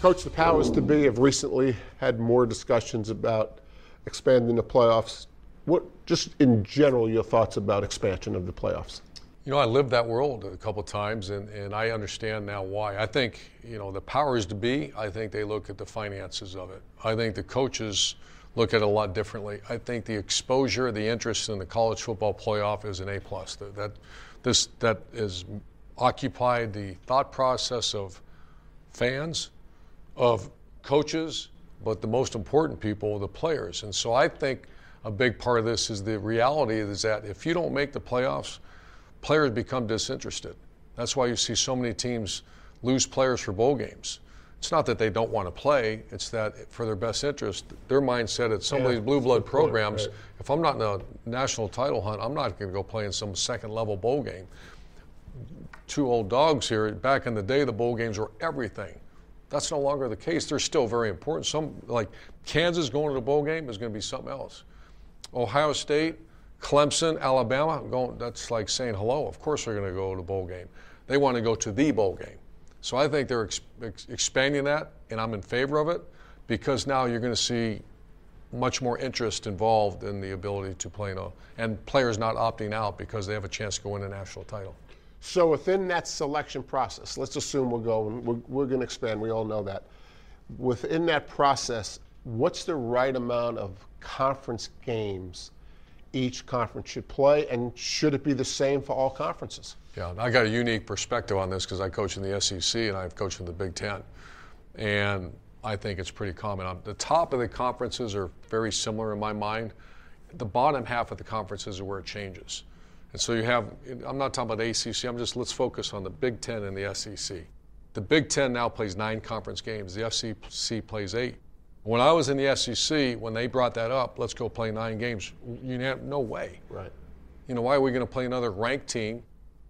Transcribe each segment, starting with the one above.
Coach, the powers to be have recently had more discussions about expanding the playoffs. What, just in general, your thoughts about expansion of the playoffs? You know, I lived that world a couple times, and, and I understand now why. I think, you know, the powers to be, I think they look at the finances of it. I think the coaches look at it a lot differently. I think the exposure, the interest in the college football playoff is an A plus. That, that this that is occupied the thought process of fans, of coaches, but the most important people, the players. And so I think a big part of this is the reality is that if you don't make the playoffs, players become disinterested. That's why you see so many teams lose players for bowl games. It's not that they don't want to play, it's that for their best interest, their mindset at some Yeah, of these blue blood point, programs, right. if I'm not in a national title hunt, I'm not going to go play in some second level bowl game. Two old dogs here, back in the day, the bowl games were everything. That's no longer the case. They're still very important. Some, like Kansas going to the bowl game, is going to be something else. Ohio State, Clemson, Alabama, going, that's like saying hello. Of course they're going to go to the bowl game. They want to go to the bowl game. So I think they're ex- ex- expanding that, and I'm in favor of it because now you're going to see much more interest involved in the ability to play a, and players not opting out because they have a chance to go win a national title. So within that selection process, let's assume we're going, we're, we're going to expand. We all know that. Within that process, what's the right amount of conference games each conference should play, and should it be the same for all conferences? Yeah, I got a unique perspective on this because I coach in the SEC and I've coached in the Big Ten. And I think it's pretty common. Um, The top of the conferences are very similar in my mind. The bottom half of the conferences is where it changes. And so you have, I'm not talking about ACC, I'm just, let's focus on the Big Ten and the SEC. The Big Ten now plays nine conference games, the SEC plays eight. When I was in the SEC, when they brought that up, let's go play nine games, you have no way. Right. You know, why are we going to play another ranked team?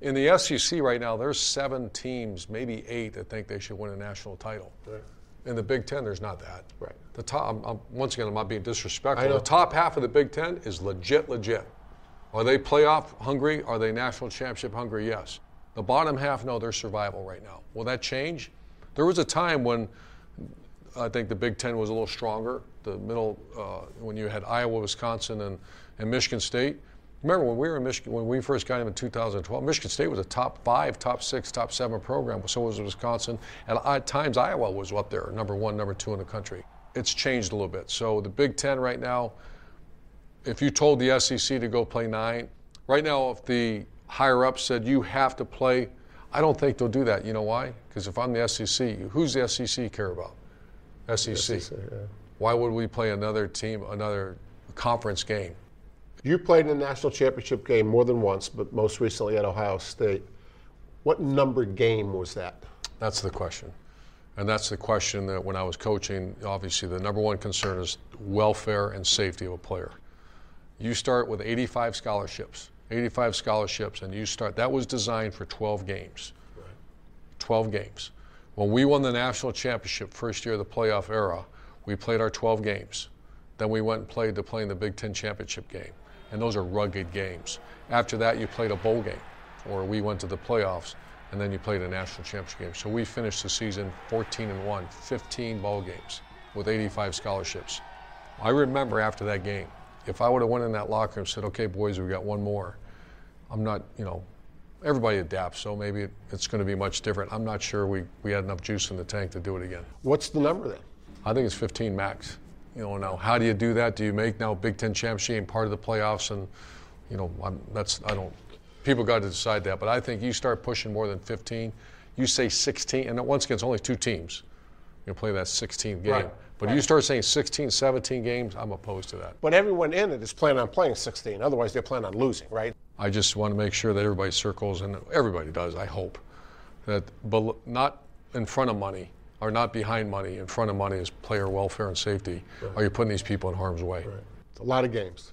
In the SEC right now, there's seven teams, maybe eight, that think they should win a national title. Right. In the Big Ten, there's not that. Right. The top, I'm, I'm, once again, I'm not being disrespectful. I know. The top half of the Big Ten is legit, legit. Are they playoff hungry? Are they national championship hungry? Yes. The bottom half, no, they're survival right now. Will that change? There was a time when I think the Big Ten was a little stronger. The middle, uh, when you had Iowa, Wisconsin, and, and Michigan State. Remember when we were in Michigan, when we first got him in 2012, Michigan State was a top five, top six, top seven program. So was Wisconsin. And at times, Iowa was up there, number one, number two in the country. It's changed a little bit. So the Big Ten right now, if you told the SEC to go play nine, right now, if the higher up said you have to play, I don't think they'll do that. You know why? Because if I'm the SEC, who's the SEC care about? SEC. SEC, yeah. Why would we play another team, another conference game? You played in the national championship game more than once, but most recently at Ohio State. What number game was that? That's the question. And that's the question that when I was coaching, obviously the number one concern is welfare and safety of a player. You start with 85 scholarships, 85 scholarships, and you start, that was designed for 12 games. 12 games. When we won the national championship first year of the playoff era, we played our 12 games. Then we went and played to play in the Big Ten championship game. And those are rugged games. After that, you played a bowl game, or we went to the playoffs, and then you played a national championship game. So we finished the season 14 and 1, 15 bowl games with 85 scholarships. I remember after that game, if I would have went in that locker room and said, okay, boys, we got one more, I'm not, you know, everybody adapts, so maybe it's going to be much different. I'm not sure we, we had enough juice in the tank to do it again. What's the number then? I think it's 15 max. You know, now how do you do that? Do you make now Big Ten championship part of the playoffs? And you know, I'm, that's I don't. People got to decide that, but I think you start pushing more than 15. You say 16, and once again, it's only two teams. You play that 16th game. Right, But right. you start saying 16, 17 games, I'm opposed to that. But everyone in it is planning on playing 16. Otherwise, they plan on losing, right? I just want to make sure that everybody circles, and everybody does, I hope, that bel- not in front of money or not behind money, in front of money is player welfare and safety. Are you putting these people in harm's way? It's a lot of games.